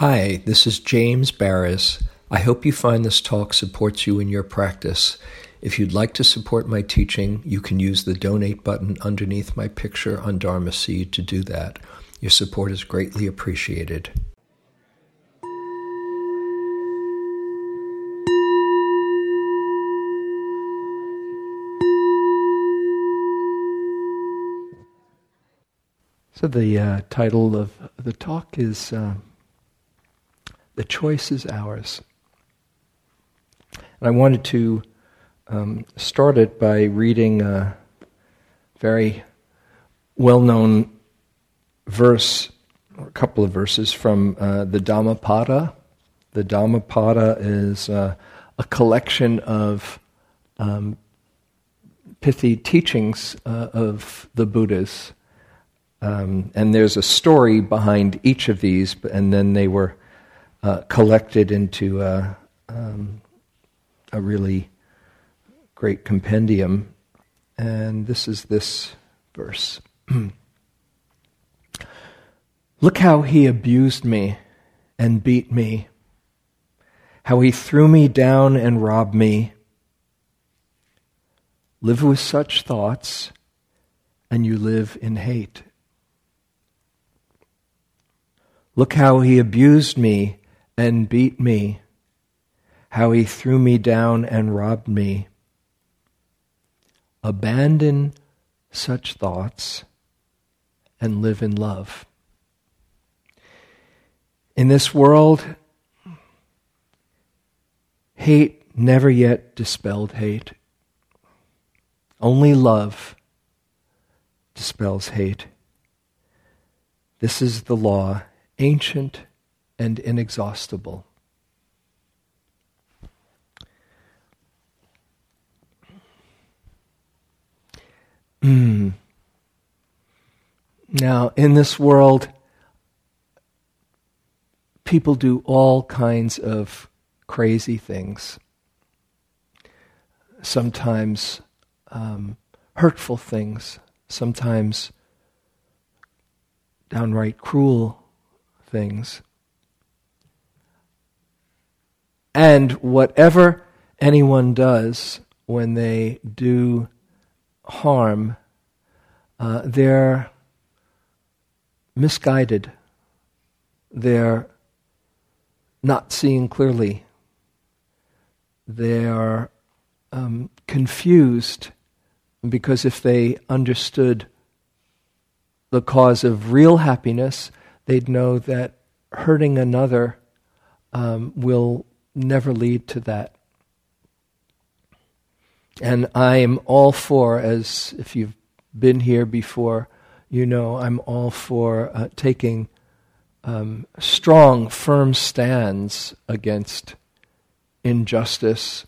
Hi, this is James Baraz. I hope you find this talk supports you in your practice. If you'd like to support my teaching, you can use the donate button underneath my picture on Dharma Seed to do that. Your support is greatly appreciated. So, the uh, title of the talk is uh, The Choice is Ours. And I wanted to um, start it by reading a very well known verse, or a couple of verses from uh, the Dhammapada. The Dhammapada is uh, a collection of um, pithy teachings uh, of the Buddhas. Um, and there's a story behind each of these, and then they were uh, collected into a, um, a really great compendium. And this is this verse Look how he abused me and beat me, how he threw me down and robbed me. Live with such thoughts, and you live in hate. Look how he abused me and beat me, how he threw me down and robbed me. Abandon such thoughts and live in love. In this world, hate never yet dispelled hate. Only love dispels hate. This is the law ancient and inexhaustible. Mm. Now, in this world, people do all kinds of crazy things. Sometimes um, hurtful things, sometimes downright cruel things. And whatever anyone does when they do harm, uh, they're misguided. They're not seeing clearly. They are um, confused because if they understood the cause of real happiness, they'd know that hurting another um, will never lead to that. And I am all for, as if you've been here before, you know, I'm all for uh, taking um, strong, firm stands against injustice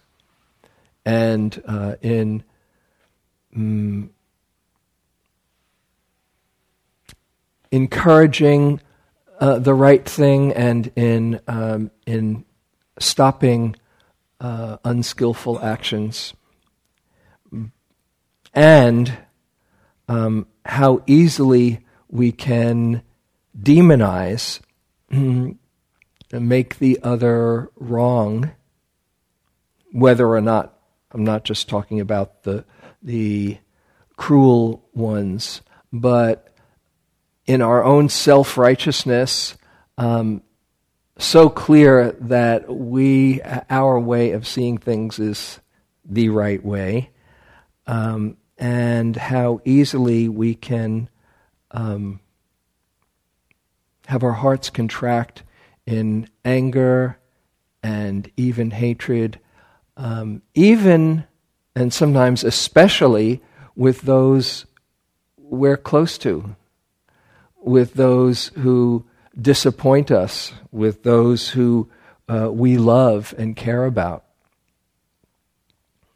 and uh, in mm, encouraging uh, the right thing and in, um, in stopping uh, unskillful actions. And um, how easily we can demonize make the other wrong, whether or not, I'm not just talking about the, the cruel ones, but in our own self righteousness um, so clear that we, our way of seeing things is the right way, um, and how easily we can um, have our hearts contract in anger and even hatred, um, even and sometimes especially with those we're close to with those who disappoint us, with those who uh, we love and care about.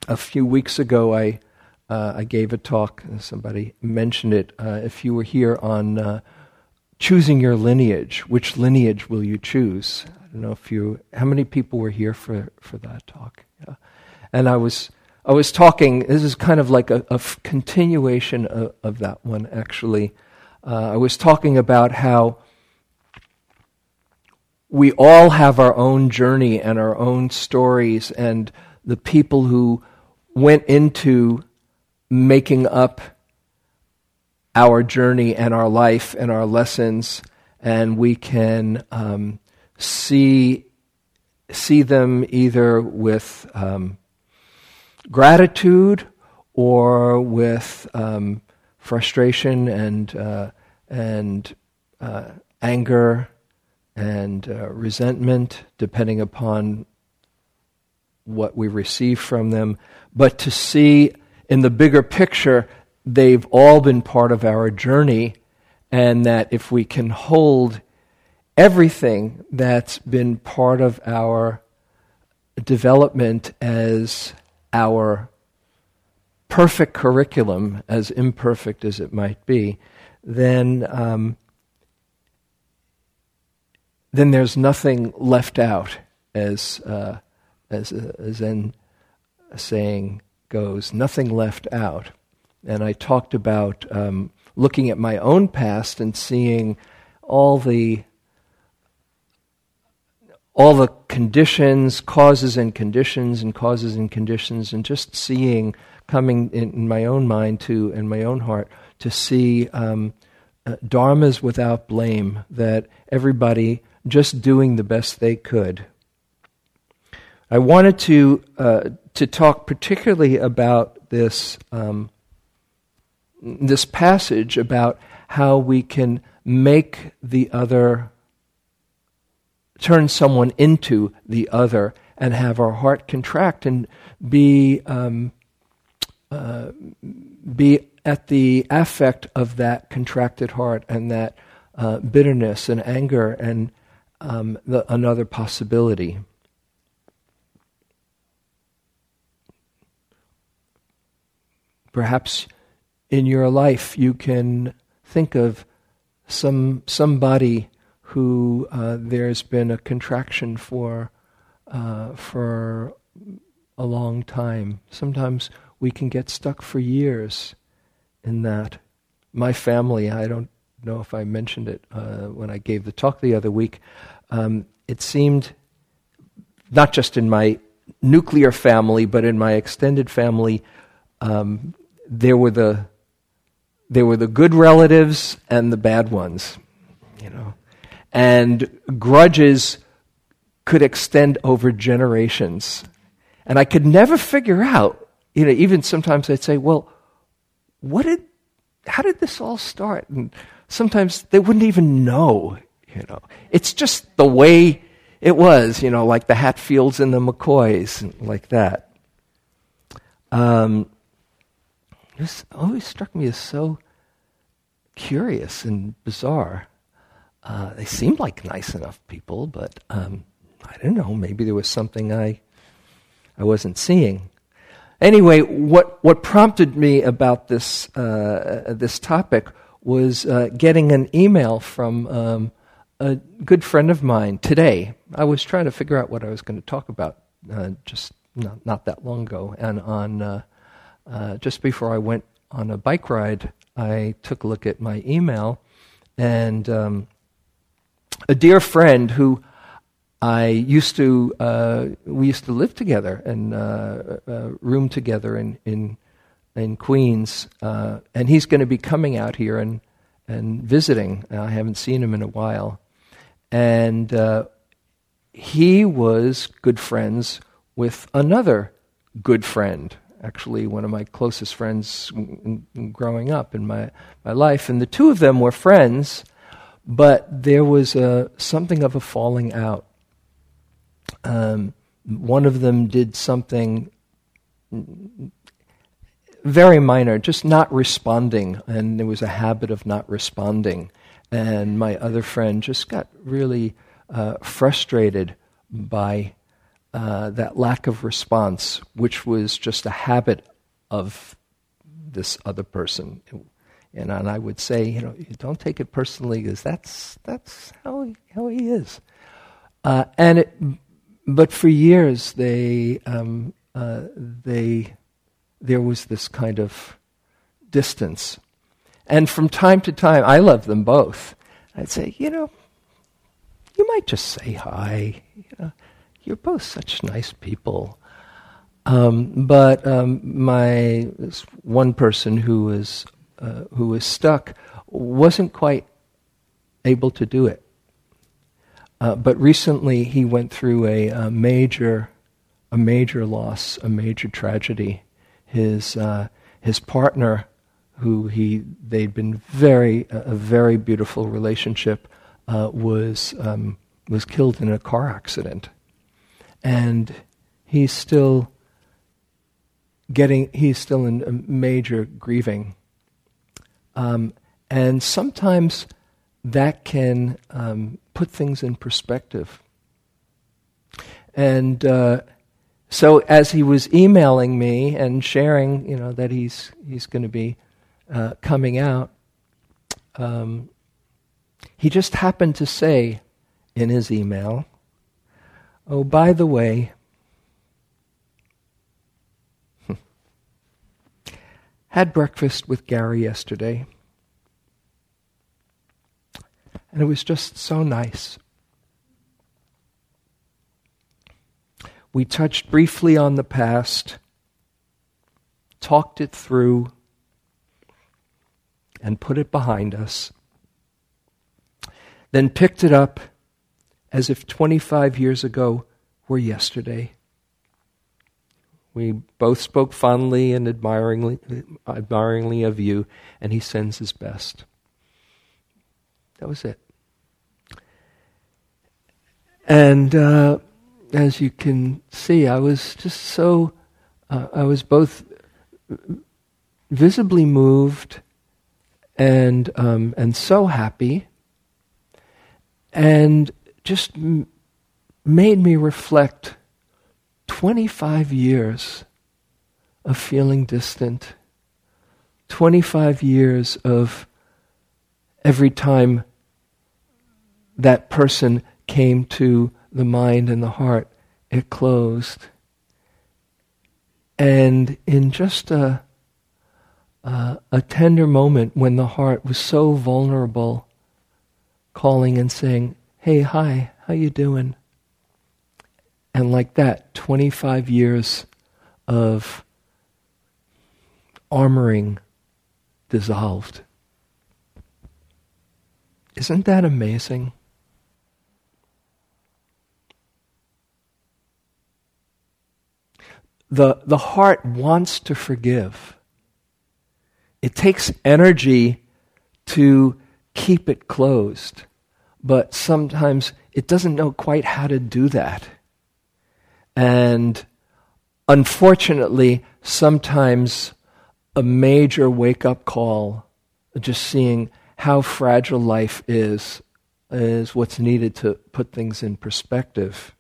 A few weeks ago, I, uh, I gave a talk, somebody mentioned it. Uh, if you were here on uh, choosing your lineage, which lineage will you choose? I don't know if you, how many people were here for, for that talk? Yeah. And I was, I was talking, this is kind of like a, continuation of, of that one, actually. Uh, I was talking about how we all have our own journey and our own stories, and the people who went into making up our journey and our life and our lessons, and we can um, see see them either with um, gratitude or with um, frustration and uh, and uh, anger and uh, resentment, depending upon what we receive from them. But to see in the bigger picture, they've all been part of our journey, and that if we can hold everything that's been part of our development as our perfect curriculum, as imperfect as it might be, then um, then there's nothing left out, as uh, as a Zen saying goes, nothing left out. And I talked about um, looking at my own past and seeing all the all the conditions, causes and conditions, and causes and conditions, and just seeing coming in, in my own mind to in my own heart to see um, uh, dharmas without blame. That everybody just doing the best they could. I wanted to uh, to talk particularly about this um, this passage about how we can make the other turn someone into the other and have our heart contract and be um, uh, be at the affect of that contracted heart and that uh, bitterness and anger and um, the, another possibility. Perhaps in your life you can think of some somebody who uh, there's been a contraction for uh, for a long time. Sometimes we can get stuck for years in that. My family, I don't know if I mentioned it uh, when I gave the talk the other week. Um, it seemed not just in my nuclear family, but in my extended family, um, there were the there were the good relatives and the bad ones, you know, and grudges could extend over generations, and I could never figure out, you know, even sometimes I'd say, well, what did, how did this all start? And sometimes they wouldn't even know, you know. It's just the way it was, you know, like the Hatfields and the McCoys, like that. Um, this always struck me as so curious and bizarre. Uh, they seemed like nice enough people, but um, I don't know. Maybe there was something I I wasn't seeing. Anyway, what what prompted me about this uh, this topic was uh, getting an email from um, a good friend of mine today. I was trying to figure out what I was going to talk about uh, just not, not that long ago, and on uh, uh, just before I went on a bike ride, I took a look at my email, and um, a dear friend who I used to uh, we used to live together and uh, room together in in in Queens, uh, and he's going to be coming out here and and visiting. I haven't seen him in a while, and uh, he was good friends with another good friend. Actually, one of my closest friends in, in growing up in my, my life, and the two of them were friends, but there was a, something of a falling out. Um, one of them did something very minor, just not responding, and there was a habit of not responding. And my other friend just got really uh, frustrated by uh, that lack of response, which was just a habit of this other person. And, and I would say, you know, don't take it personally because that's that's how he, how he is. Uh, and it, but for years they um, uh, they there was this kind of distance. And from time to time, I love them both. I'd say, you know, you might just say hi. You're both such nice people. Um, but um, my one person who was uh, who was stuck wasn't quite able to do it. Uh, but recently, he went through a, a, major a major loss, a major tragedy. His uh, his partner, who he they'd been very a very beautiful relationship, uh, was um, was killed in a car accident, and he's still getting he's still in major grieving, um, and sometimes that can um, put things in perspective. And uh, so, as he was emailing me and sharing, you know, that he's he's going to be uh, coming out, um, he just happened to say in his email, "Oh, by the way." Had breakfast with Gary yesterday. And it was just so nice. We touched briefly on the past, talked it through, and put it behind us. Then picked it up as if 25 years ago were yesterday. We both spoke fondly and admiringly, admiringly of you, and he sends his best. That was it. And uh, as you can see, I was just so, uh, I was both visibly moved and, um, and so happy, and just m- made me reflect 25 years of feeling distant, 25 years of every time that person came to the mind and the heart, it closed. And in just a, a, a tender moment when the heart was so vulnerable, calling and saying, "Hey, hi, how you doing?" And like that, 25 years of armoring dissolved. Isn't that amazing? The, the heart wants to forgive. It takes energy to keep it closed, but sometimes it doesn't know quite how to do that. And unfortunately, sometimes a major wake up call, just seeing how fragile life is, is what's needed to put things in perspective.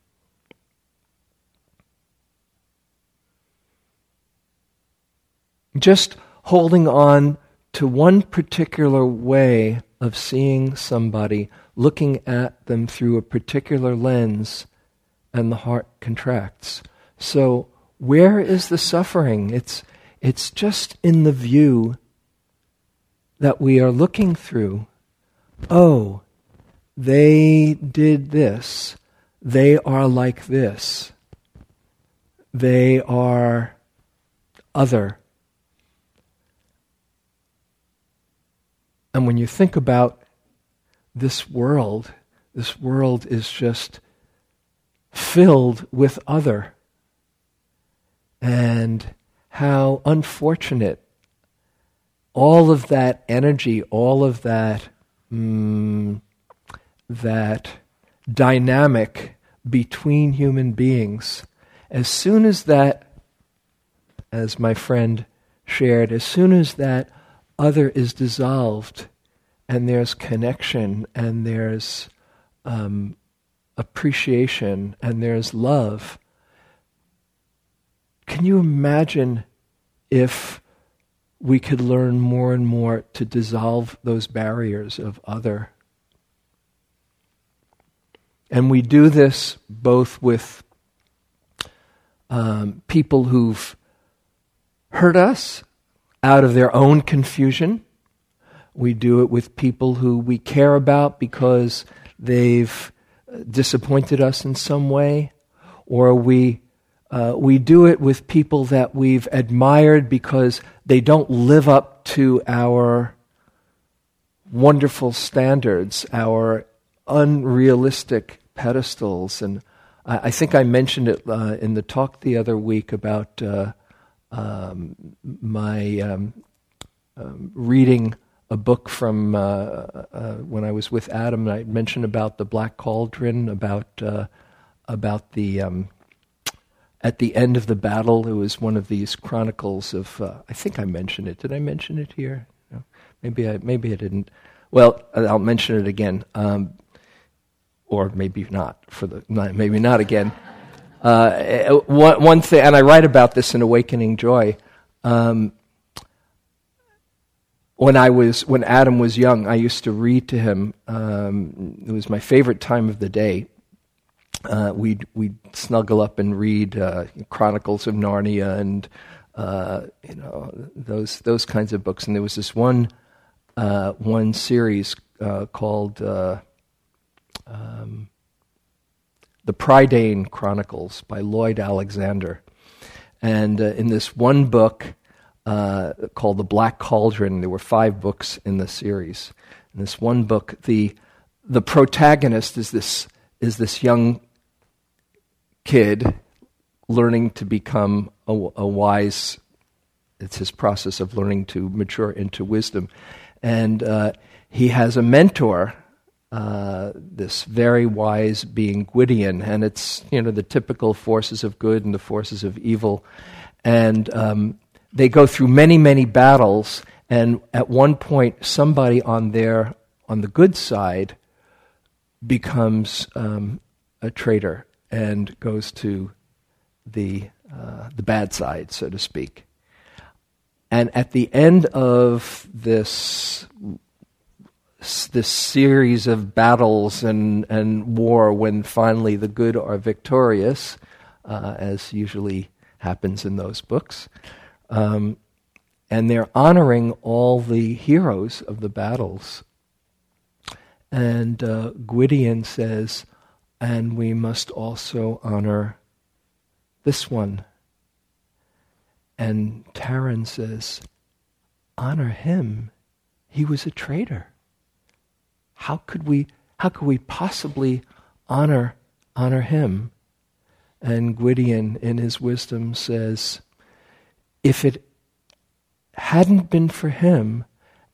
Just holding on to one particular way of seeing somebody, looking at them through a particular lens, and the heart contracts. So, where is the suffering? It's, it's just in the view that we are looking through. Oh, they did this. They are like this. They are other. And when you think about this world, this world is just filled with other. And how unfortunate all of that energy, all of that, mm, that dynamic between human beings, as soon as that, as my friend shared, as soon as that other is dissolved and there's connection and there's um, appreciation and there's love. Can you imagine if we could learn more and more to dissolve those barriers of other? And we do this both with um, people who've hurt us out of their own confusion. We do it with people who we care about because they've disappointed us in some way, or we uh, we do it with people that we've admired because they don't live up to our wonderful standards, our unrealistic pedestals. And I, I think I mentioned it uh, in the talk the other week about uh, um, my um, um, reading a book from uh, uh, when I was with Adam. I mentioned about the Black Cauldron, about uh, about the um, at the end of the battle. It was one of these chronicles of. Uh, I think I mentioned it. Did I mention it here? No. Maybe I maybe I didn't. Well, I'll mention it again, um, or maybe not for the maybe not again. Uh, one, one thing, and I write about this in Awakening Joy. Um, when I was when Adam was young, I used to read to him. Um, it was my favorite time of the day. Uh, we'd we'd snuggle up and read uh, Chronicles of Narnia and uh, you know those those kinds of books. And there was this one uh, one series uh, called um, the Prydain Chronicles by Lloyd Alexander. And in this one book, uh, called The Black Cauldron. There were five books in the series. In this one book, the, the protagonist is this, is this young kid learning to become a, a wise, it's his process of learning to mature into wisdom. And uh, he has a mentor, uh, this very wise being Gwydion, and it's you know the typical forces of good and the forces of evil, and um, they go through many, many battles, and at one point, somebody on their on the good side becomes um, a traitor and goes to the uh, the bad side, so to speak. And at the end of this this series of battles and, and war, when finally the good are victorious, uh, as usually happens in those books, um, and they're honoring all the heroes of the battles. And uh, Gwydion says, and we must also honor this one. And Taran says, honor him. He was a traitor. How could we, how could we possibly honor, honor him? And Gwydion, in his wisdom, says, if it hadn't been for him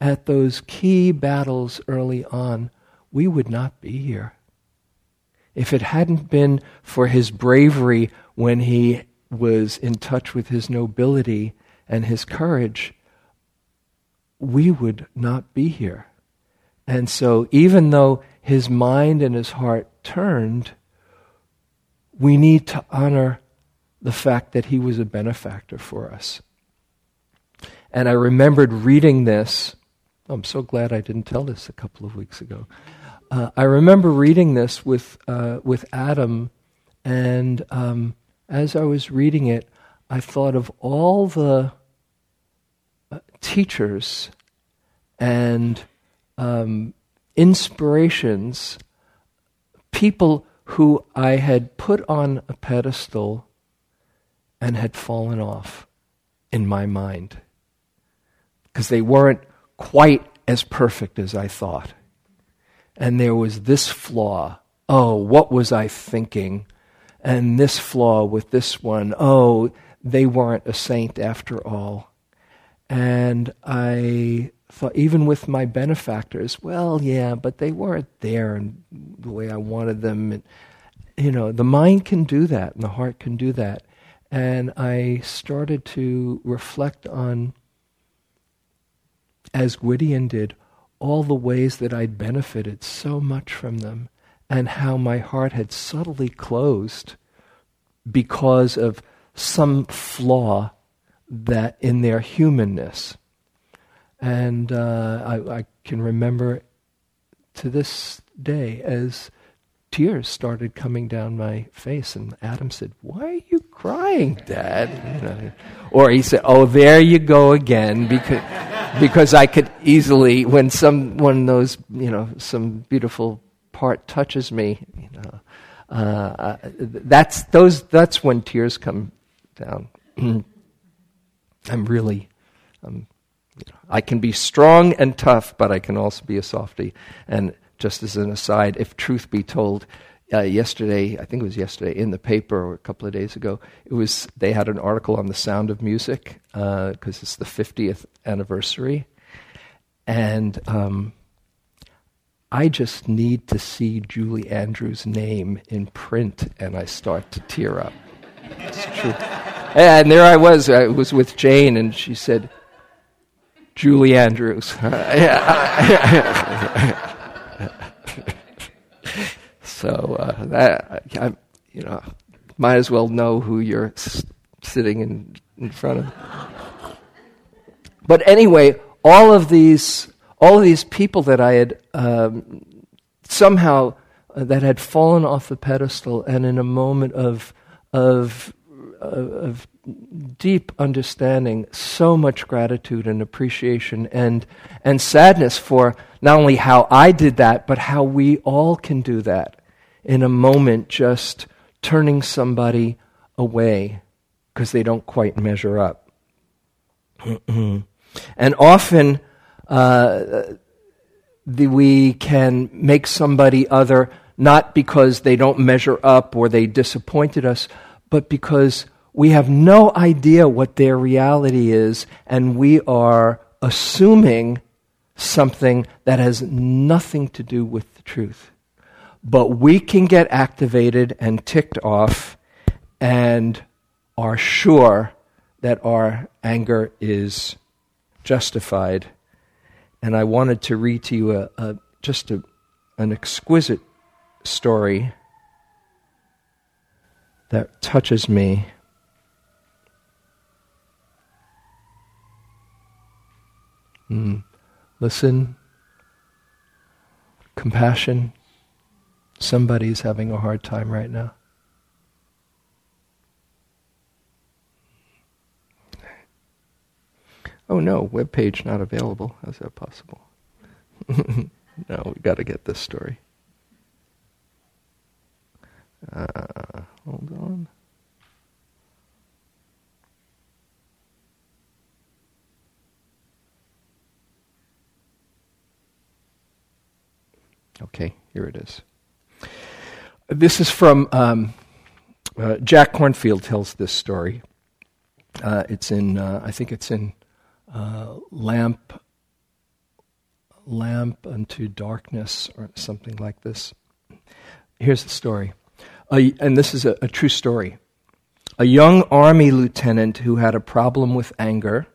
at those key battles early on, we would not be here. If it hadn't been for his bravery when he was in touch with his nobility and his courage, we would not be here. And so, even though his mind and his heart turned, we need to honor the fact that he was a benefactor for us. And I remembered reading this. Oh, I'm so glad I didn't tell this a couple of weeks ago. Uh, I remember reading this with, uh, with Adam, and um, as I was reading it, I thought of all the uh, teachers and um, inspirations, people who I had put on a pedestal and had fallen off in my mind because they weren't quite as perfect as I thought. And there was this flaw. Oh, what was I thinking? And this flaw with this one. Oh, they weren't a saint after all. And I thought, even with my benefactors, well, yeah, but they weren't there in the way I wanted them. And, you know, the mind can do that and the heart can do that. And I started to reflect on, as Gwydion did, all the ways that I'd benefited so much from them and how my heart had subtly closed because of some flaw that in their humanness. And uh, I, I can remember to this day as tears started coming down my face. And Adam said, Why are you crying, Dad? Or he said, Oh, there you go again, because, because I could easily, when some one those, you know, some beautiful part touches me, you know, uh, uh that's those. That's when tears come down. I'm really, you know, I can be strong and tough, but I can also be a softy. And just as an aside, if truth be told, uh, yesterday, I think it was yesterday, in the paper or a couple of days ago, it was they had an article on the sound of music because uh, it's the 50th anniversary, and um, I just need to see Julie Andrews' name in print, and I start to tear up. It's true. And there I was. I was with Jane, and she said, "Julie Andrews." So uh, that I, you know, might as well know who you're s- sitting in in front of. But anyway, all of these all of these people that I had um, somehow uh, that had fallen off the pedestal, and in a moment of of of deep understanding, so much gratitude and appreciation and and sadness for not only how I did that, but how we all can do that in a moment just turning somebody away because they don't quite measure up. and often uh, the, we can make somebody other not because they don't measure up or they disappointed us, but because we have no idea what their reality is and we are assuming something that has nothing to do with the truth but we can get activated and ticked off and are sure that our anger is justified. And I wanted to read to you a, a just a, an exquisite story that touches me. Mm. Listen, compassion, Somebody's having a hard time right now. Oh no, web page not available. How's that possible? no, we got to get this story. Uh, hold on. Okay, here it is. This is from um, uh, Jack Kornfield tells this story. Uh, it's in, uh, I think it's in uh, Lamp, Lamp unto Darkness or something like this. Here's the story, and this is a, a true story. A young army lieutenant who had a problem with anger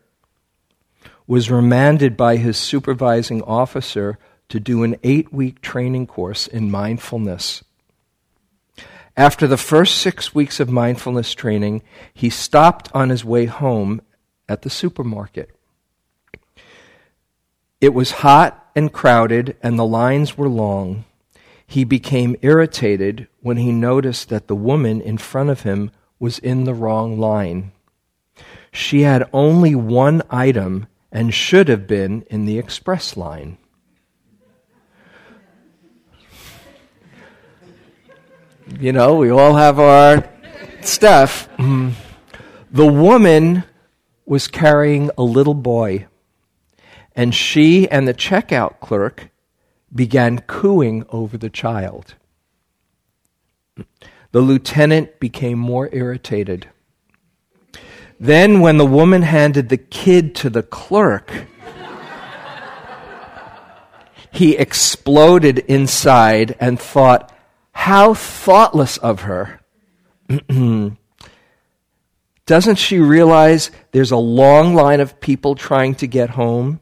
was remanded by his supervising officer to do an eight week training course in mindfulness. After the first six weeks of mindfulness training, he stopped on his way home at the supermarket. It was hot and crowded, and the lines were long. He became irritated when he noticed that the woman in front of him was in the wrong line. She had only one item and should have been in the express line. You know, we all have our stuff. The woman was carrying a little boy, and she and the checkout clerk began cooing over the child. The lieutenant became more irritated. Then, when the woman handed the kid to the clerk, he exploded inside and thought, how thoughtless of her. Doesn't she realize there's a long line of people trying to get home?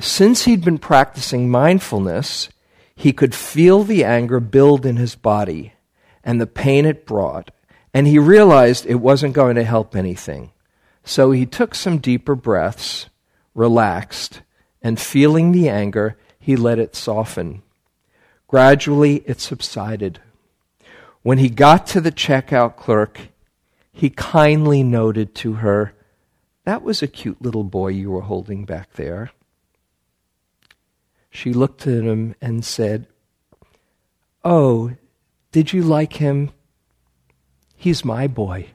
Since he'd been practicing mindfulness, he could feel the anger build in his body and the pain it brought, and he realized it wasn't going to help anything. So he took some deeper breaths, relaxed, and feeling the anger, he let it soften. Gradually, it subsided. When he got to the checkout clerk, he kindly noted to her, That was a cute little boy you were holding back there. She looked at him and said, Oh, did you like him? He's my boy.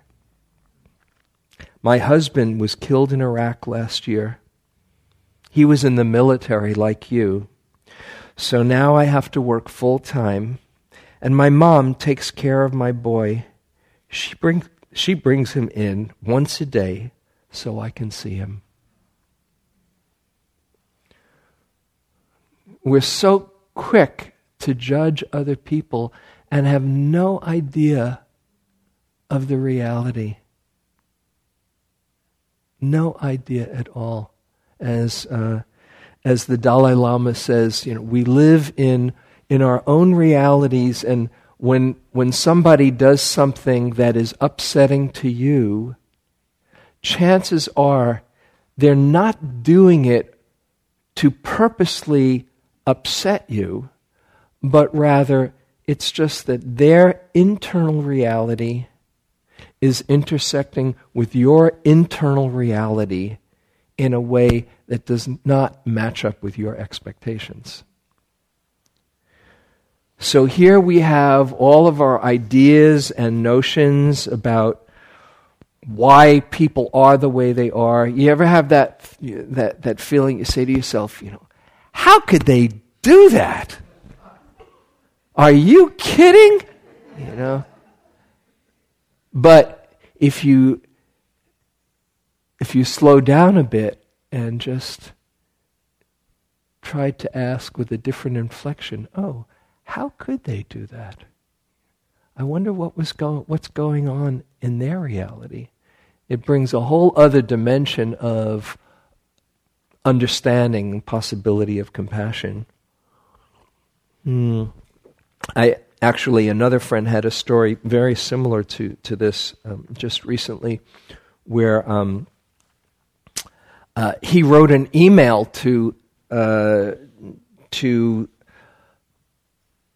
My husband was killed in Iraq last year. He was in the military like you. So now I have to work full time, and my mom takes care of my boy. She, bring, she brings him in once a day so I can see him. We're so quick to judge other people and have no idea of the reality. No idea at all. As, uh, as the Dalai Lama says, you know, we live in, in our own realities, and when, when somebody does something that is upsetting to you, chances are they're not doing it to purposely upset you, but rather it's just that their internal reality is intersecting with your internal reality in a way that does not match up with your expectations. So here we have all of our ideas and notions about why people are the way they are. You ever have that, that, that feeling you say to yourself, you know, how could they do that? Are you kidding? You know? But if you if you slow down a bit and just try to ask with a different inflection, oh, how could they do that? I wonder what was go- what's going on in their reality. It brings a whole other dimension of understanding and possibility of compassion. Hmm. I actually, another friend had a story very similar to, to this um, just recently, where um, uh, he wrote an email to uh, to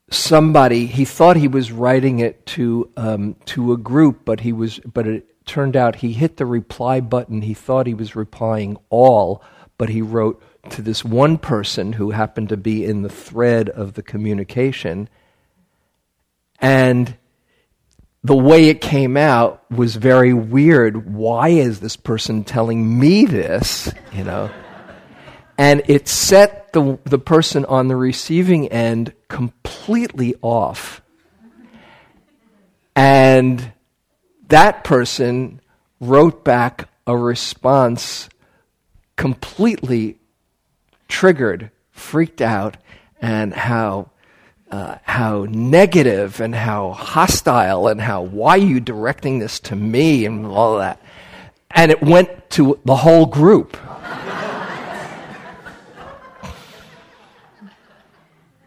somebody. He thought he was writing it to um, to a group, but he was but it turned out he hit the reply button. He thought he was replying all, but he wrote to this one person who happened to be in the thread of the communication. And the way it came out was very weird. Why is this person telling me this? You know? and it set the, the person on the receiving end completely off. And that person wrote back a response completely triggered, freaked out, and how uh, how negative and how hostile and how why are you directing this to me and all that. And it went to the whole group.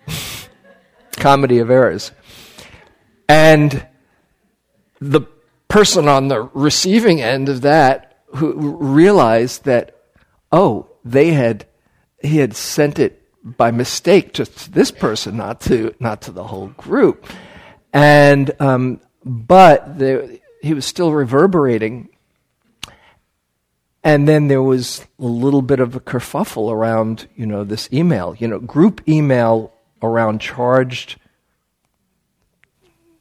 Comedy of errors. And the person on the receiving end of that who realized that, oh, they had he had sent it by mistake just to this person, not to not to the whole group. And um, but there, he was still reverberating. And then there was a little bit of a kerfuffle around, you know, this email. You know, group email around charged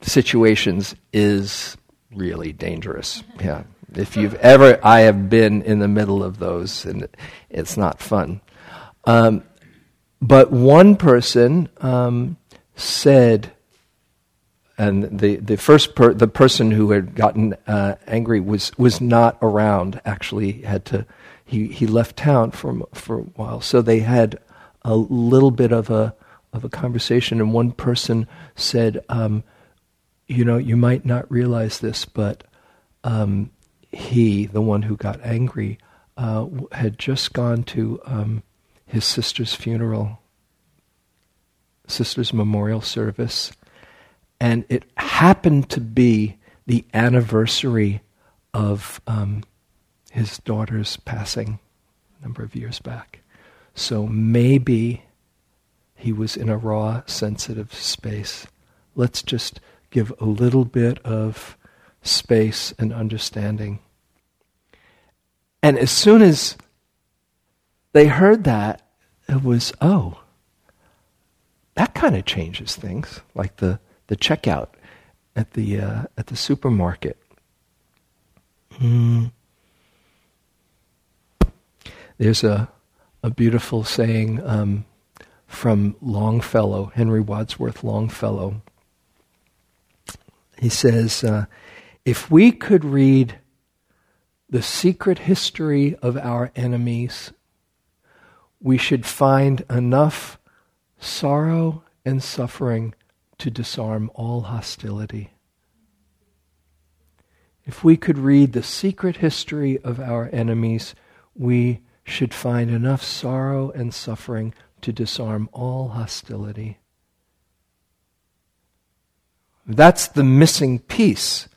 situations is really dangerous. Yeah. If you've ever, I have been in the middle of those, and it's not fun. Um, but one person um, said, and the, the first per, the person who had gotten uh, angry was was not around. Actually, had to he he left town for for a while. So they had a little bit of a of a conversation, and one person said, um, "You know, you might not realize this, but um, he, the one who got angry, uh, had just gone to." Um, his sister's funeral, sister's memorial service, and it happened to be the anniversary of um, his daughter's passing a number of years back. So maybe he was in a raw, sensitive space. Let's just give a little bit of space and understanding. And as soon as they heard that, it was, oh, that kind of changes things, like the, the checkout at the, uh, at the supermarket. Mm. There's a, a beautiful saying um, from Longfellow, Henry Wadsworth Longfellow. He says, uh, If we could read the secret history of our enemies, we should find enough sorrow and suffering to disarm all hostility. If we could read the secret history of our enemies, we should find enough sorrow and suffering to disarm all hostility. That's the missing piece.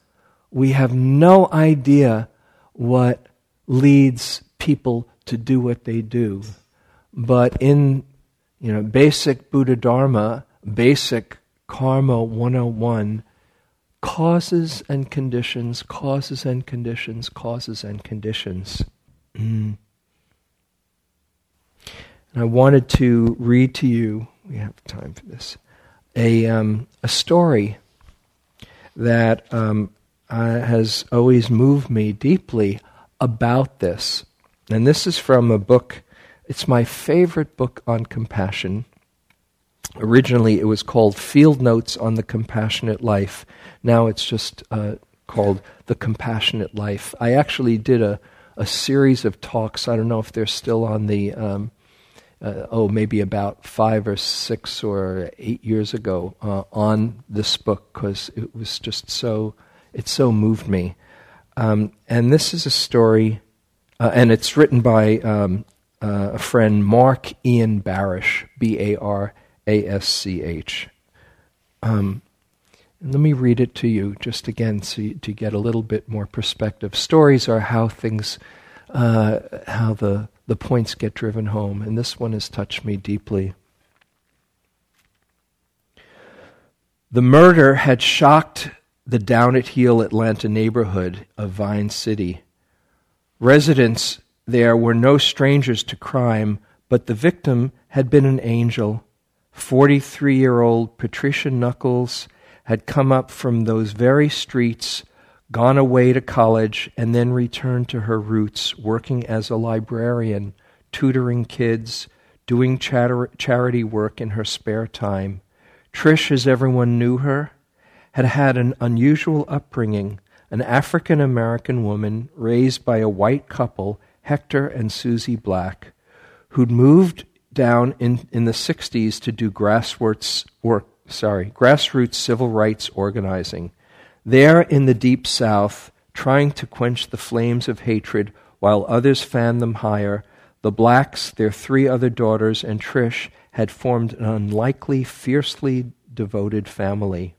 We have no idea what leads people to do what they do. But in you know, basic Buddha Dharma, basic Karma 101, causes and conditions, causes and conditions, causes and conditions. Mm. And I wanted to read to you, we have time for this, a, um, a story that um, uh, has always moved me deeply about this. And this is from a book, it's my favorite book on compassion. Originally, it was called Field Notes on the Compassionate Life. Now it's just uh, called The Compassionate Life. I actually did a, a series of talks. I don't know if they're still on the um, uh, oh, maybe about five or six or eight years ago uh, on this book because it was just so, it so moved me. Um, and this is a story, uh, and it's written by um, uh, a friend, Marc Ian Barasch, B A R A S C H. Um, let me read it to you just again so you, to get a little bit more perspective. Stories are how things, uh, how the the points get driven home, and this one has touched me deeply. The murder had shocked the down at heel Atlanta neighborhood of Vine City. Residents there were no strangers to crime, but the victim had been an angel. 43 year old Patricia Knuckles had come up from those very streets gone away to college, and then returned to her roots, working as a librarian, tutoring kids, doing char- charity work in her spare time. Trish, as everyone knew her, had had an unusual upbringing, an African American woman raised by a white couple, Hector and Susie Black, who'd moved down in, in the 60s to do grassroots work, sorry, grassroots civil rights organizing. There in the deep south, trying to quench the flames of hatred while others fanned them higher, the blacks, their three other daughters, and Trish had formed an unlikely, fiercely devoted family.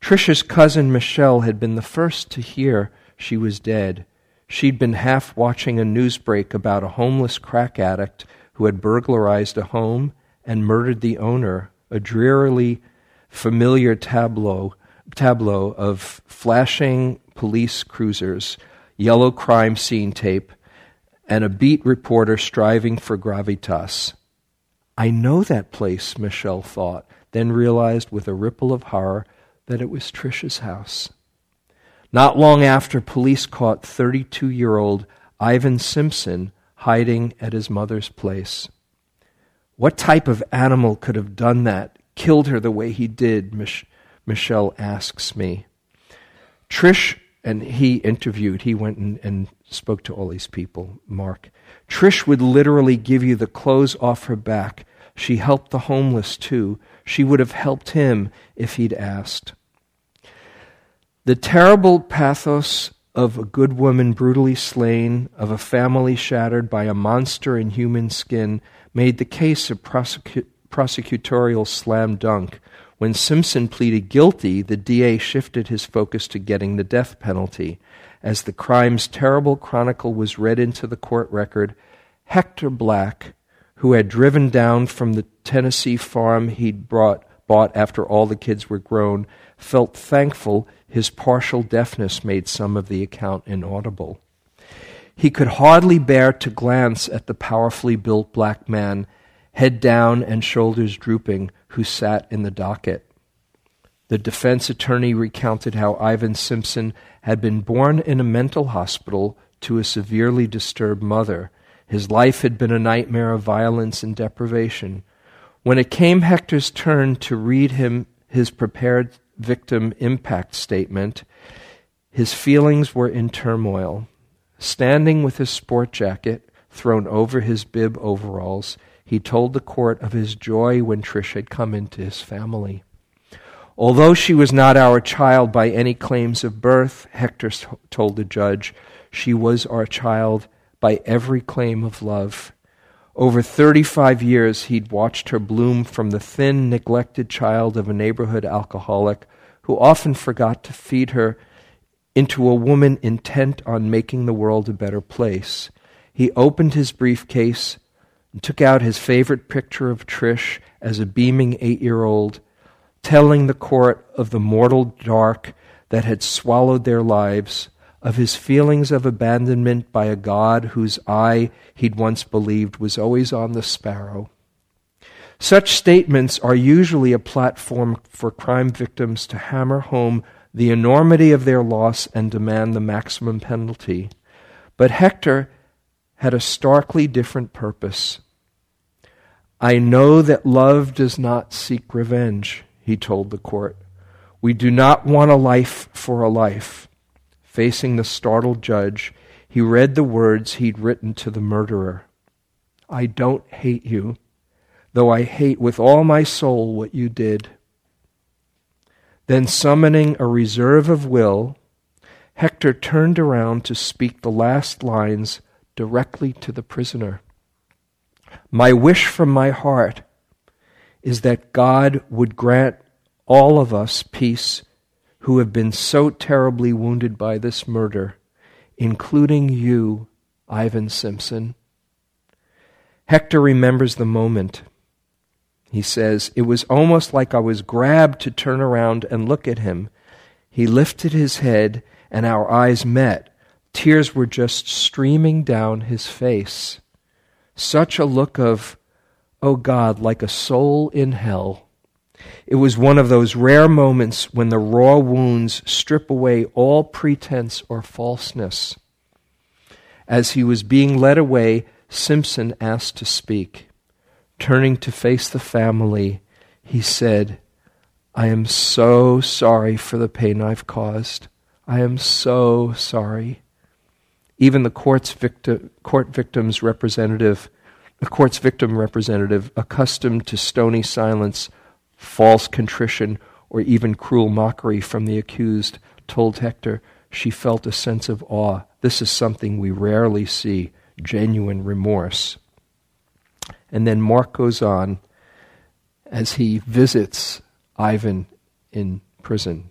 Trish's cousin Michelle had been the first to hear she was dead. She'd been half watching a news break about a homeless crack addict who had burglarized a home and murdered the owner, a drearily familiar tableau tableau of flashing police cruisers, yellow crime scene tape, and a beat reporter striving for gravitas. I know that place, Michelle thought, then realized with a ripple of horror that it was Trisha's house. Not long after, police caught 32 year old Ivan Simpson hiding at his mother's place. What type of animal could have done that, killed her the way he did? Mich- Michelle asks me. Trish, and he interviewed, he went and, and spoke to all these people, Marc. Trish would literally give you the clothes off her back. She helped the homeless too. She would have helped him if he'd asked. The terrible pathos of a good woman brutally slain, of a family shattered by a monster in human skin, made the case a prosecu- prosecutorial slam dunk when Simpson pleaded guilty, the DA shifted his focus to getting the death penalty. As the crime's terrible chronicle was read into the court record, Hector Black, who had driven down from the Tennessee farm he'd brought, bought after all the kids were grown, felt thankful his partial deafness made some of the account inaudible. He could hardly bear to glance at the powerfully built black man head down and shoulders drooping, who sat in the docket. The defense attorney recounted how Ivan Simpson had been born in a mental hospital to a severely disturbed mother. His life had been a nightmare of violence and deprivation. When it came Hector's turn to read him his prepared victim impact statement, his feelings were in turmoil. Standing with his sport jacket thrown over his bib overalls, he told the court of his joy when Trish had come into his family. Although she was not our child by any claims of birth, Hector told the judge, she was our child by every claim of love. Over 35 years, he'd watched her bloom from the thin, neglected child of a neighborhood alcoholic who often forgot to feed her into a woman intent on making the world a better place. He opened his briefcase and took out his favorite picture of Trish as a beaming eight year old, telling the court of the mortal dark that had swallowed their lives of his feelings of abandonment by a God whose eye he'd once believed was always on the sparrow. Such statements are usually a platform for crime victims to hammer home the enormity of their loss and demand the maximum penalty. But Hector had a starkly different purpose. I know that love does not seek revenge, he told the court. We do not want a life for a life. Facing the startled judge, he read the words he'd written to the murderer I don't hate you, though I hate with all my soul what you did. Then, summoning a reserve of will, Hector turned around to speak the last lines directly to the prisoner. My wish from my heart is that God would grant all of us peace who have been so terribly wounded by this murder, including you, Ivan Simpson. Hector remembers the moment. He says, It was almost like I was grabbed to turn around and look at him. He lifted his head, and our eyes met. Tears were just streaming down his face. Such a look of, oh God, like a soul in hell. It was one of those rare moments when the raw wounds strip away all pretense or falseness. As he was being led away, Simpson asked to speak. Turning to face the family, he said, I am so sorry for the pain I've caused. I am so sorry. Even the court's victim, court victim's representative, the court's victim representative, accustomed to stony silence, false contrition, or even cruel mockery from the accused, told Hector she felt a sense of awe. This is something we rarely see genuine remorse. And then Marc goes on as he visits Ivan in prison.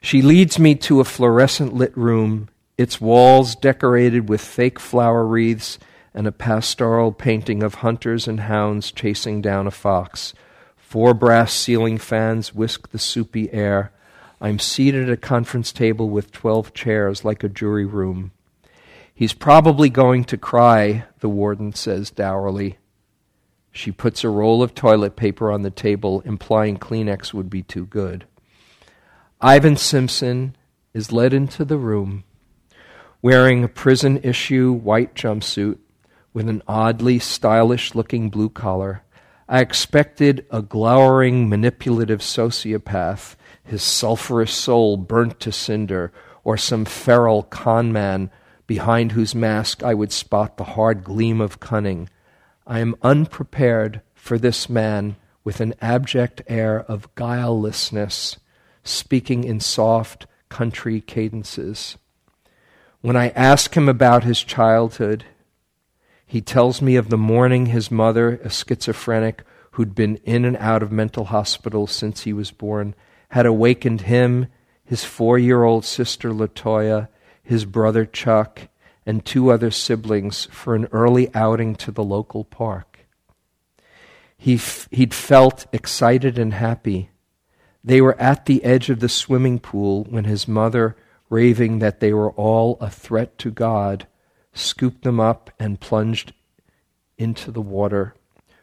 She leads me to a fluorescent lit room, its walls decorated with fake flower wreaths and a pastoral painting of hunters and hounds chasing down a fox. Four brass ceiling fans whisk the soupy air. I'm seated at a conference table with 12 chairs like a jury room. He's probably going to cry, the warden says dourly. She puts a roll of toilet paper on the table, implying Kleenex would be too good. Ivan Simpson is led into the room wearing a prison issue white jumpsuit with an oddly stylish looking blue collar. I expected a glowering, manipulative sociopath, his sulphurous soul burnt to cinder, or some feral conman behind whose mask I would spot the hard gleam of cunning. I am unprepared for this man with an abject air of guilelessness, speaking in soft country cadences. When I ask him about his childhood, he tells me of the morning his mother, a schizophrenic who'd been in and out of mental hospitals since he was born, had awakened him, his four year old sister Latoya, his brother Chuck, and two other siblings for an early outing to the local park. He f- he'd felt excited and happy. They were at the edge of the swimming pool when his mother, raving that they were all a threat to God, scooped them up and plunged into the water,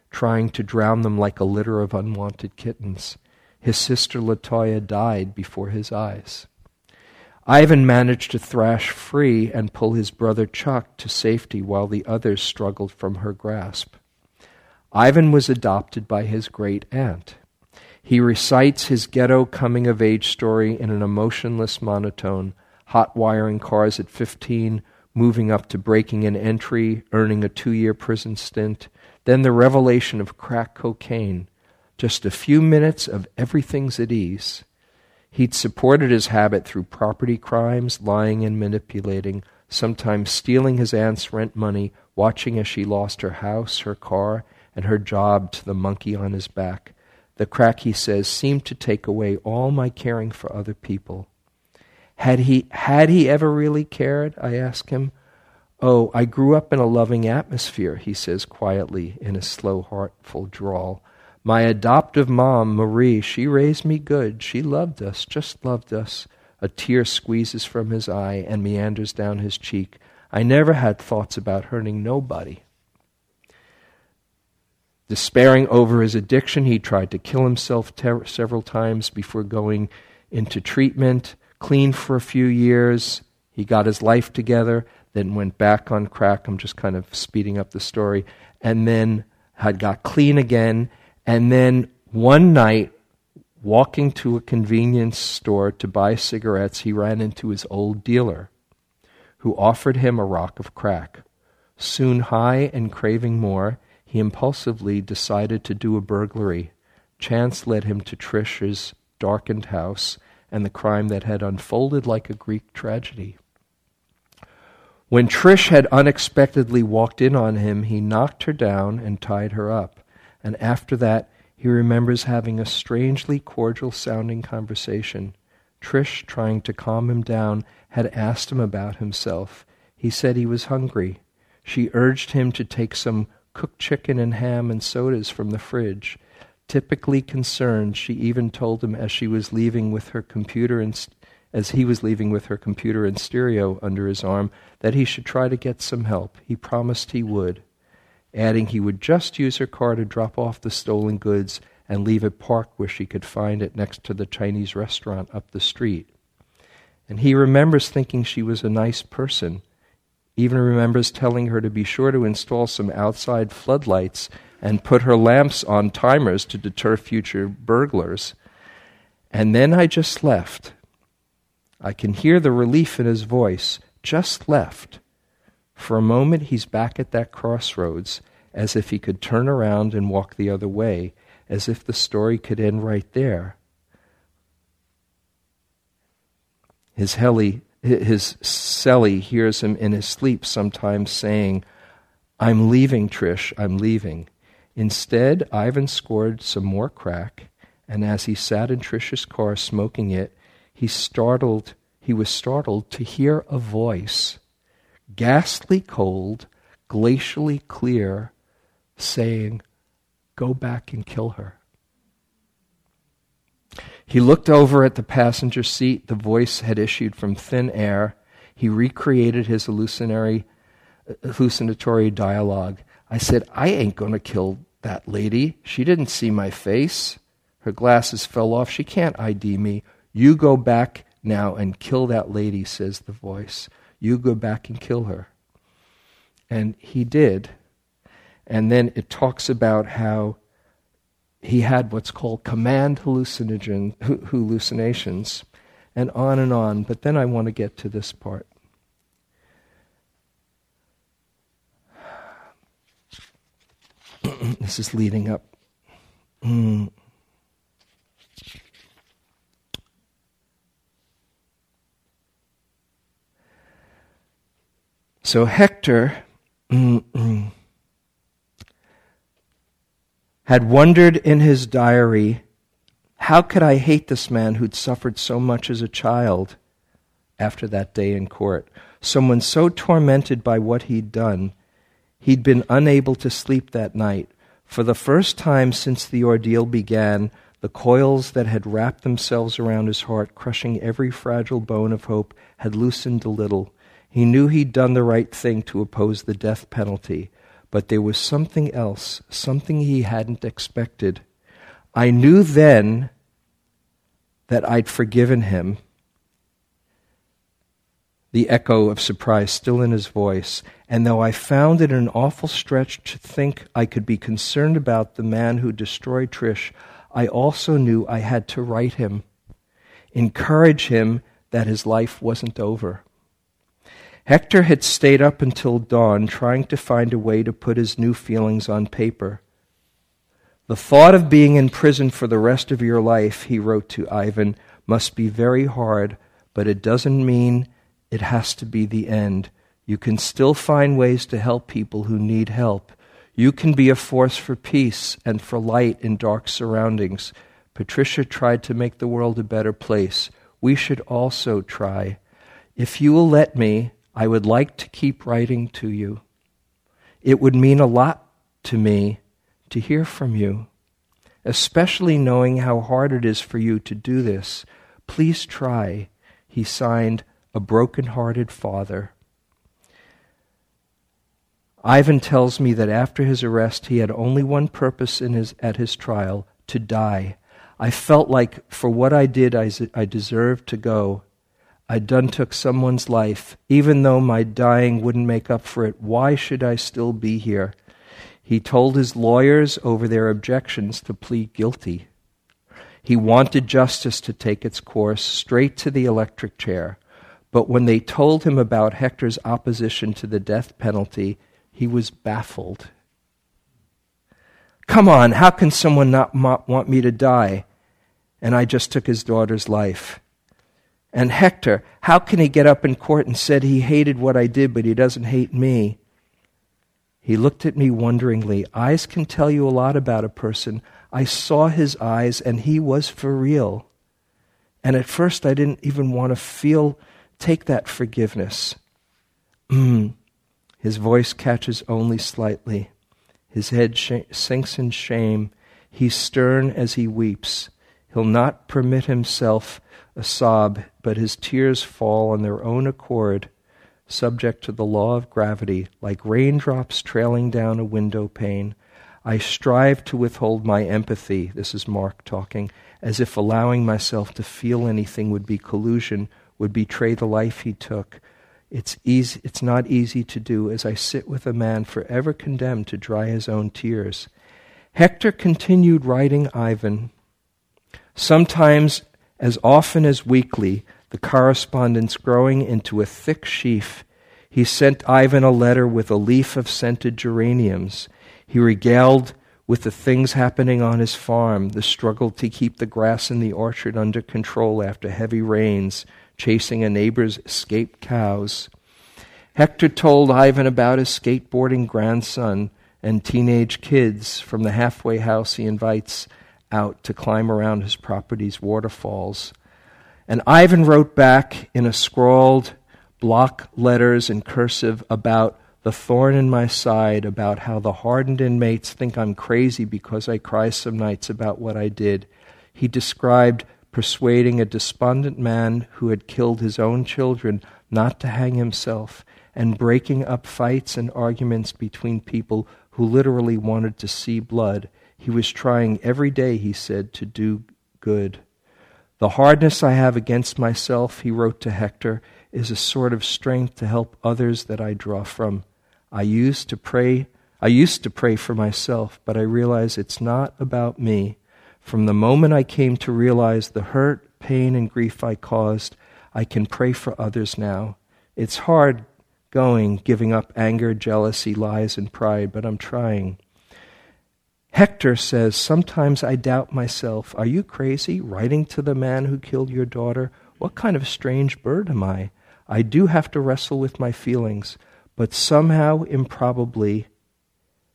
trying to drown them like a litter of unwanted kittens. His sister Latoya died before his eyes. Ivan managed to thrash free and pull his brother Chuck to safety while the others struggled from her grasp. Ivan was adopted by his great aunt. He recites his ghetto coming of age story in an emotionless monotone, hot wiring cars at 15, moving up to breaking an entry, earning a two year prison stint, then the revelation of crack cocaine. Just a few minutes of everything's at ease. He'd supported his habit through property crimes, lying and manipulating, sometimes stealing his aunt's rent money, watching as she lost her house, her car, and her job to the monkey on his back. The crack, he says, seemed to take away all my caring for other people. Had he, had he ever really cared? I ask him. Oh, I grew up in a loving atmosphere, he says quietly in a slow, heartful drawl. My adoptive mom, Marie, she raised me good. She loved us, just loved us. A tear squeezes from his eye and meanders down his cheek. I never had thoughts about hurting nobody. Despairing over his addiction, he tried to kill himself ter- several times before going into treatment, clean for a few years. He got his life together, then went back on crack. I'm just kind of speeding up the story. And then had got clean again and then one night, walking to a convenience store to buy cigarettes, he ran into his old dealer, who offered him a rock of crack. Soon high and craving more, he impulsively decided to do a burglary. Chance led him to Trish's darkened house and the crime that had unfolded like a Greek tragedy. When Trish had unexpectedly walked in on him, he knocked her down and tied her up and after that, he remembers having a strangely cordial sounding conversation. Trish, trying to calm him down, had asked him about himself. He said he was hungry. She urged him to take some cooked chicken and ham and sodas from the fridge. Typically concerned, she even told him as she was leaving with her computer and as he was leaving with her computer and stereo under his arm that he should try to get some help. He promised he would adding he would just use her car to drop off the stolen goods and leave it parked where she could find it next to the Chinese restaurant up the street. And he remembers thinking she was a nice person, even remembers telling her to be sure to install some outside floodlights and put her lamps on timers to deter future burglars. And then I just left. I can hear the relief in his voice. Just left. For a moment, he's back at that crossroads, as if he could turn around and walk the other way, as if the story could end right there. His heli, his cellie hears him in his sleep sometimes saying, I'm leaving, Trish, I'm leaving. Instead, Ivan scored some more crack, and as he sat in Trish's car smoking it, he startled he was startled to hear a voice ghastly cold, glacially clear, saying, Go back and kill her. He looked over at the passenger seat. The voice had issued from thin air. He recreated his hallucinatory dialogue. I said, I ain't going to kill that lady. She didn't see my face. Her glasses fell off. She can't ID me. You go back now and kill that lady, says the voice. You go back and kill her. And he did. And then it talks about how he had what's called command hallucinogen, hallucinations, and on and on. But then I want to get to this part. this is leading up. Mm. So Hector had wondered in his diary, how could I hate this man who'd suffered so much as a child after that day in court? Someone so tormented by what he'd done, he'd been unable to sleep that night. For the first time since the ordeal began, the coils that had wrapped themselves around his heart, crushing every fragile bone of hope, had loosened a little. He knew he'd done the right thing to oppose the death penalty, but there was something else, something he hadn't expected. I knew then that I'd forgiven him. The echo of surprise still in his voice, and though I found it an awful stretch to think I could be concerned about the man who destroyed Trish, I also knew I had to write him, encourage him that his life wasn't over. Hector had stayed up until dawn trying to find a way to put his new feelings on paper. The thought of being in prison for the rest of your life, he wrote to Ivan, must be very hard, but it doesn't mean it has to be the end. You can still find ways to help people who need help. You can be a force for peace and for light in dark surroundings. Patricia tried to make the world a better place we should also try. If you will let me, I would like to keep writing to you. It would mean a lot to me to hear from you, especially knowing how hard it is for you to do this. Please try. He signed, A Broken Hearted Father. Ivan tells me that after his arrest, he had only one purpose his, at his trial to die. I felt like for what I did, I, I deserved to go. I done took someone's life. Even though my dying wouldn't make up for it, why should I still be here? He told his lawyers over their objections to plead guilty. He wanted justice to take its course straight to the electric chair. But when they told him about Hector's opposition to the death penalty, he was baffled. Come on, how can someone not want me to die? and I just took his daughter's life. And Hector, how can he get up in court and said he hated what I did, but he doesn't hate me? He looked at me wonderingly. Eyes can tell you a lot about a person. I saw his eyes, and he was for real. And at first, I didn't even want to feel, take that forgiveness. Mm. His voice catches only slightly. His head sh- sinks in shame. He's stern as he weeps. He'll not permit himself a sob, but his tears fall on their own accord, subject to the law of gravity, like raindrops trailing down a window pane. I strive to withhold my empathy, this is Marc talking, as if allowing myself to feel anything would be collusion, would betray the life he took. It's, easy, it's not easy to do as I sit with a man forever condemned to dry his own tears. Hector continued writing Ivan, Sometimes, as often as weekly, the correspondence growing into a thick sheaf, he sent Ivan a letter with a leaf of scented geraniums. He regaled with the things happening on his farm, the struggle to keep the grass in the orchard under control after heavy rains, chasing a neighbor's escaped cows. Hector told Ivan about his skateboarding grandson and teenage kids from the halfway house he invites out to climb around his property's waterfalls. And Ivan wrote back in a scrawled block letters in cursive about the thorn in my side, about how the hardened inmates think I'm crazy because I cry some nights about what I did. He described persuading a despondent man who had killed his own children not to hang himself, and breaking up fights and arguments between people who literally wanted to see blood he was trying every day, he said, to do good. The hardness I have against myself, he wrote to Hector, is a sort of strength to help others that I draw from. I used to pray I used to pray for myself, but I realize it's not about me. From the moment I came to realize the hurt, pain, and grief I caused, I can pray for others now. It's hard going, giving up anger, jealousy, lies, and pride, but I'm trying. Hector says, Sometimes I doubt myself. Are you crazy, writing to the man who killed your daughter? What kind of strange bird am I? I do have to wrestle with my feelings, but somehow, improbably,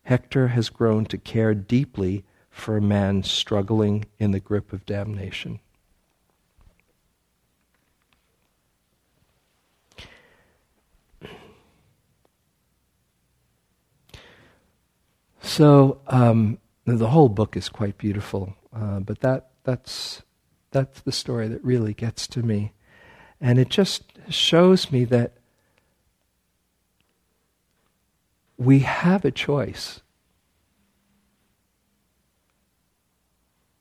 Hector has grown to care deeply for a man struggling in the grip of damnation. So, um, the whole book is quite beautiful, uh, but that that's that's the story that really gets to me, and it just shows me that we have a choice.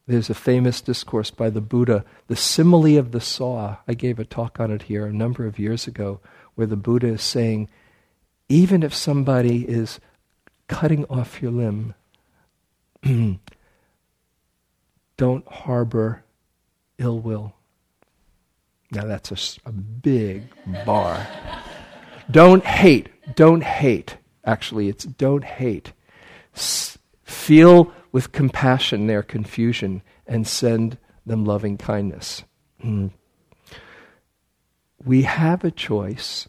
There's a famous discourse by the Buddha, the simile of the saw. I gave a talk on it here a number of years ago, where the Buddha is saying, even if somebody is cutting off your limb, don't harbor ill will. Now that's a, a big bar. don't hate. Don't hate. Actually, it's don't hate. S- feel with compassion their confusion and send them loving kindness. Mm. We have a choice.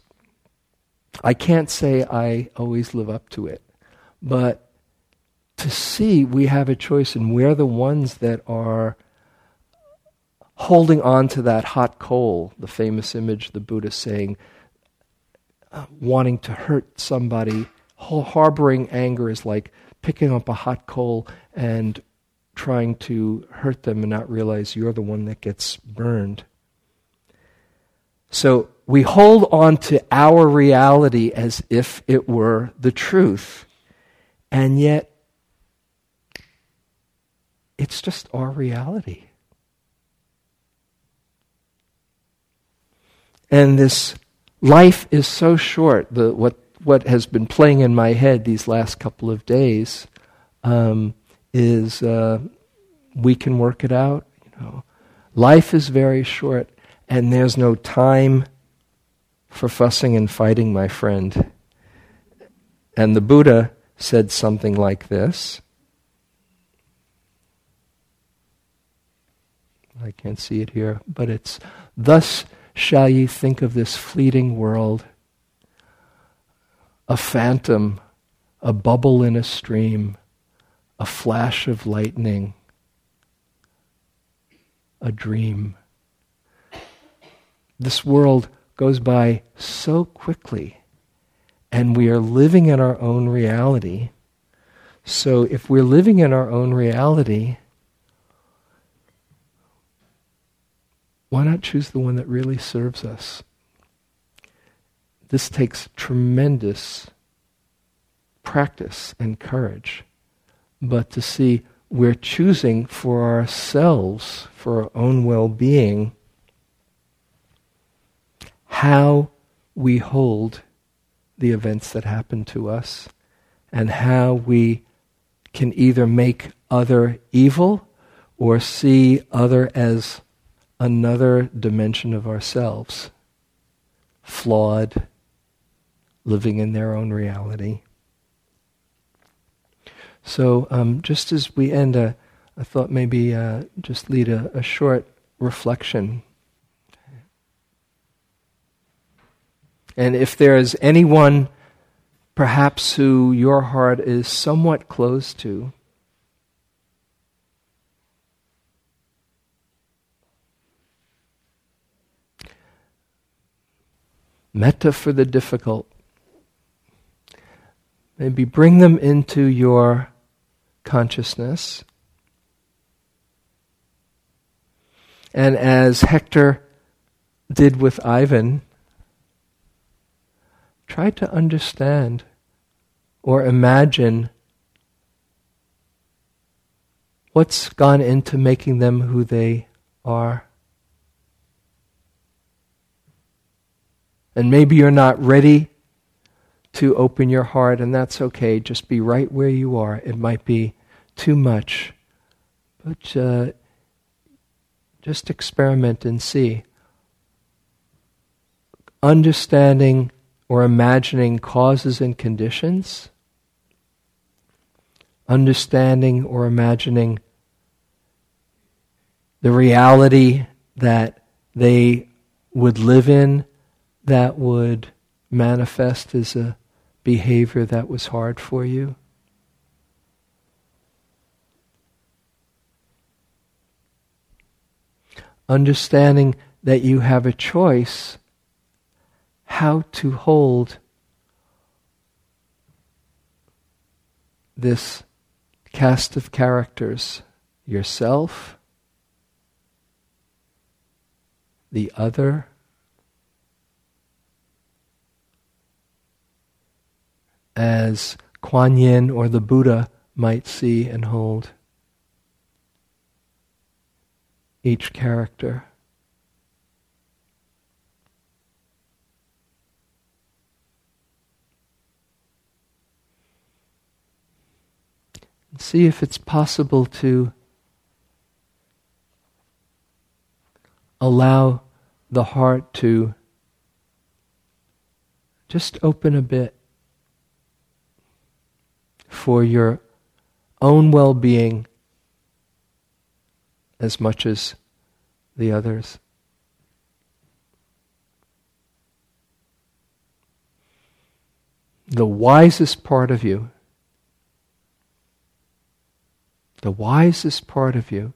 I can't say I always live up to it, but to see we have a choice and we're the ones that are holding on to that hot coal, the famous image the Buddha saying, uh, wanting to hurt somebody, harboring anger is like picking up a hot coal and trying to hurt them and not realize you're the one that gets burned. So we hold on to our reality as if it were the truth. And yet, it's just our reality. And this life is so short. The, what, what has been playing in my head these last couple of days um, is uh, we can work it out. You know, life is very short, and there's no time for fussing and fighting, my friend. And the Buddha said something like this. I can't see it here, but it's thus shall ye think of this fleeting world, a phantom, a bubble in a stream, a flash of lightning, a dream. This world goes by so quickly, and we are living in our own reality. So, if we're living in our own reality, why not choose the one that really serves us? This takes tremendous practice and courage. But to see we're choosing for ourselves, for our own well being, how we hold the events that happen to us and how we can either make other evil or see other as another dimension of ourselves, flawed, living in their own reality. So, um, just as we end, uh, I thought maybe uh, just lead a, a short reflection. And if there is anyone, perhaps who your heart is somewhat close to, metta for the difficult. Maybe bring them into your consciousness. And as Hector did with Ivan, try to understand or imagine what's gone into making them who they are. And maybe you're not ready to open your heart, and that's okay. Just be right where you are. It might be too much, but uh, just experiment and see. Understanding or imagining causes and conditions, understanding or imagining the reality that they would live in that would manifest as a behavior that was hard for you? Understanding that you have a choice how to hold this cast of characters yourself, the other, as Kuan Yin or the Buddha might see and hold each character. And See if it's possible to allow the heart to just open a bit for your own well being as much as the others. The wisest part of you, the wisest part of you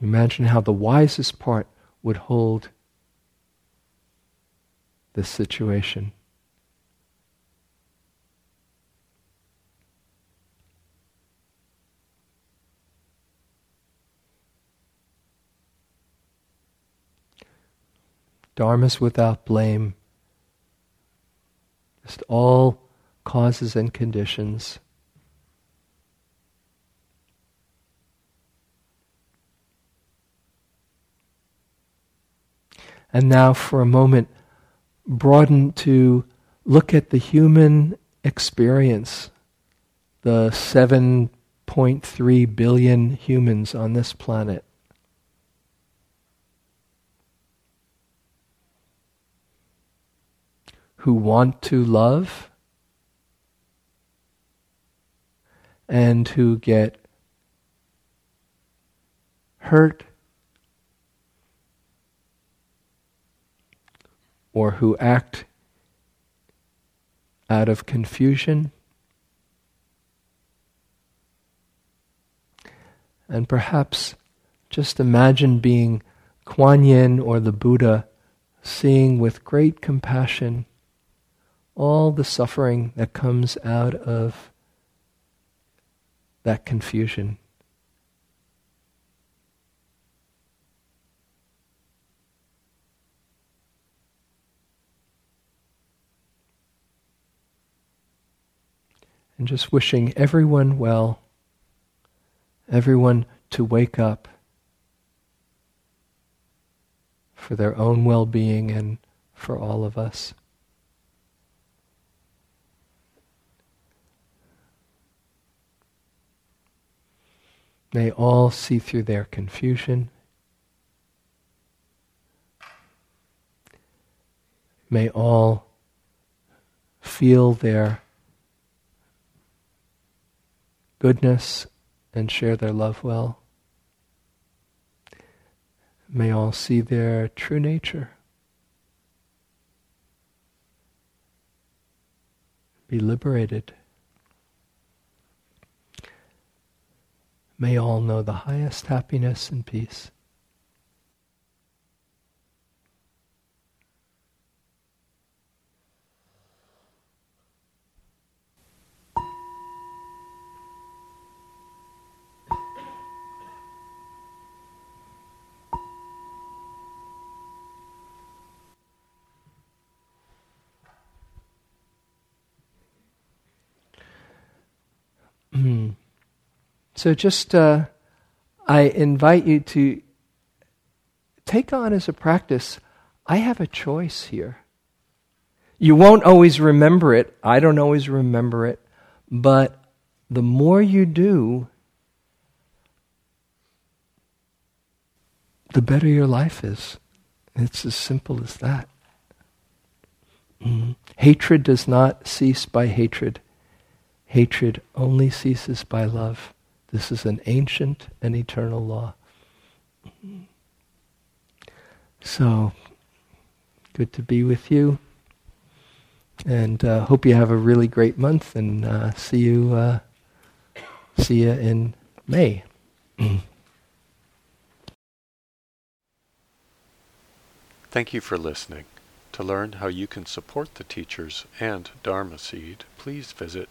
Imagine how the wisest part would hold this situation. Dharmas without blame, just all causes and conditions. And now, for a moment, broaden to look at the human experience, the 7.3 billion humans on this planet. Who want to love and who get hurt or who act out of confusion. And perhaps just imagine being Kuan Yin or the Buddha, seeing with great compassion all the suffering that comes out of that confusion. And just wishing everyone well, everyone to wake up for their own well being and for all of us. May all see through their confusion. May all feel their goodness and share their love well. May all see their true nature. Be liberated. May all know the highest happiness and peace. So just, uh, I invite you to take on as a practice I have a choice here. You won't always remember it. I don't always remember it. But the more you do, the better your life is. It's as simple as that. Mm-hmm. Hatred does not cease by hatred. Hatred only ceases by love. This is an ancient and eternal law. So, good to be with you. And uh, hope you have a really great month and uh, see you uh, see you in May. Thank you for listening. To learn how you can support the teachers and Dharma Seed, please visit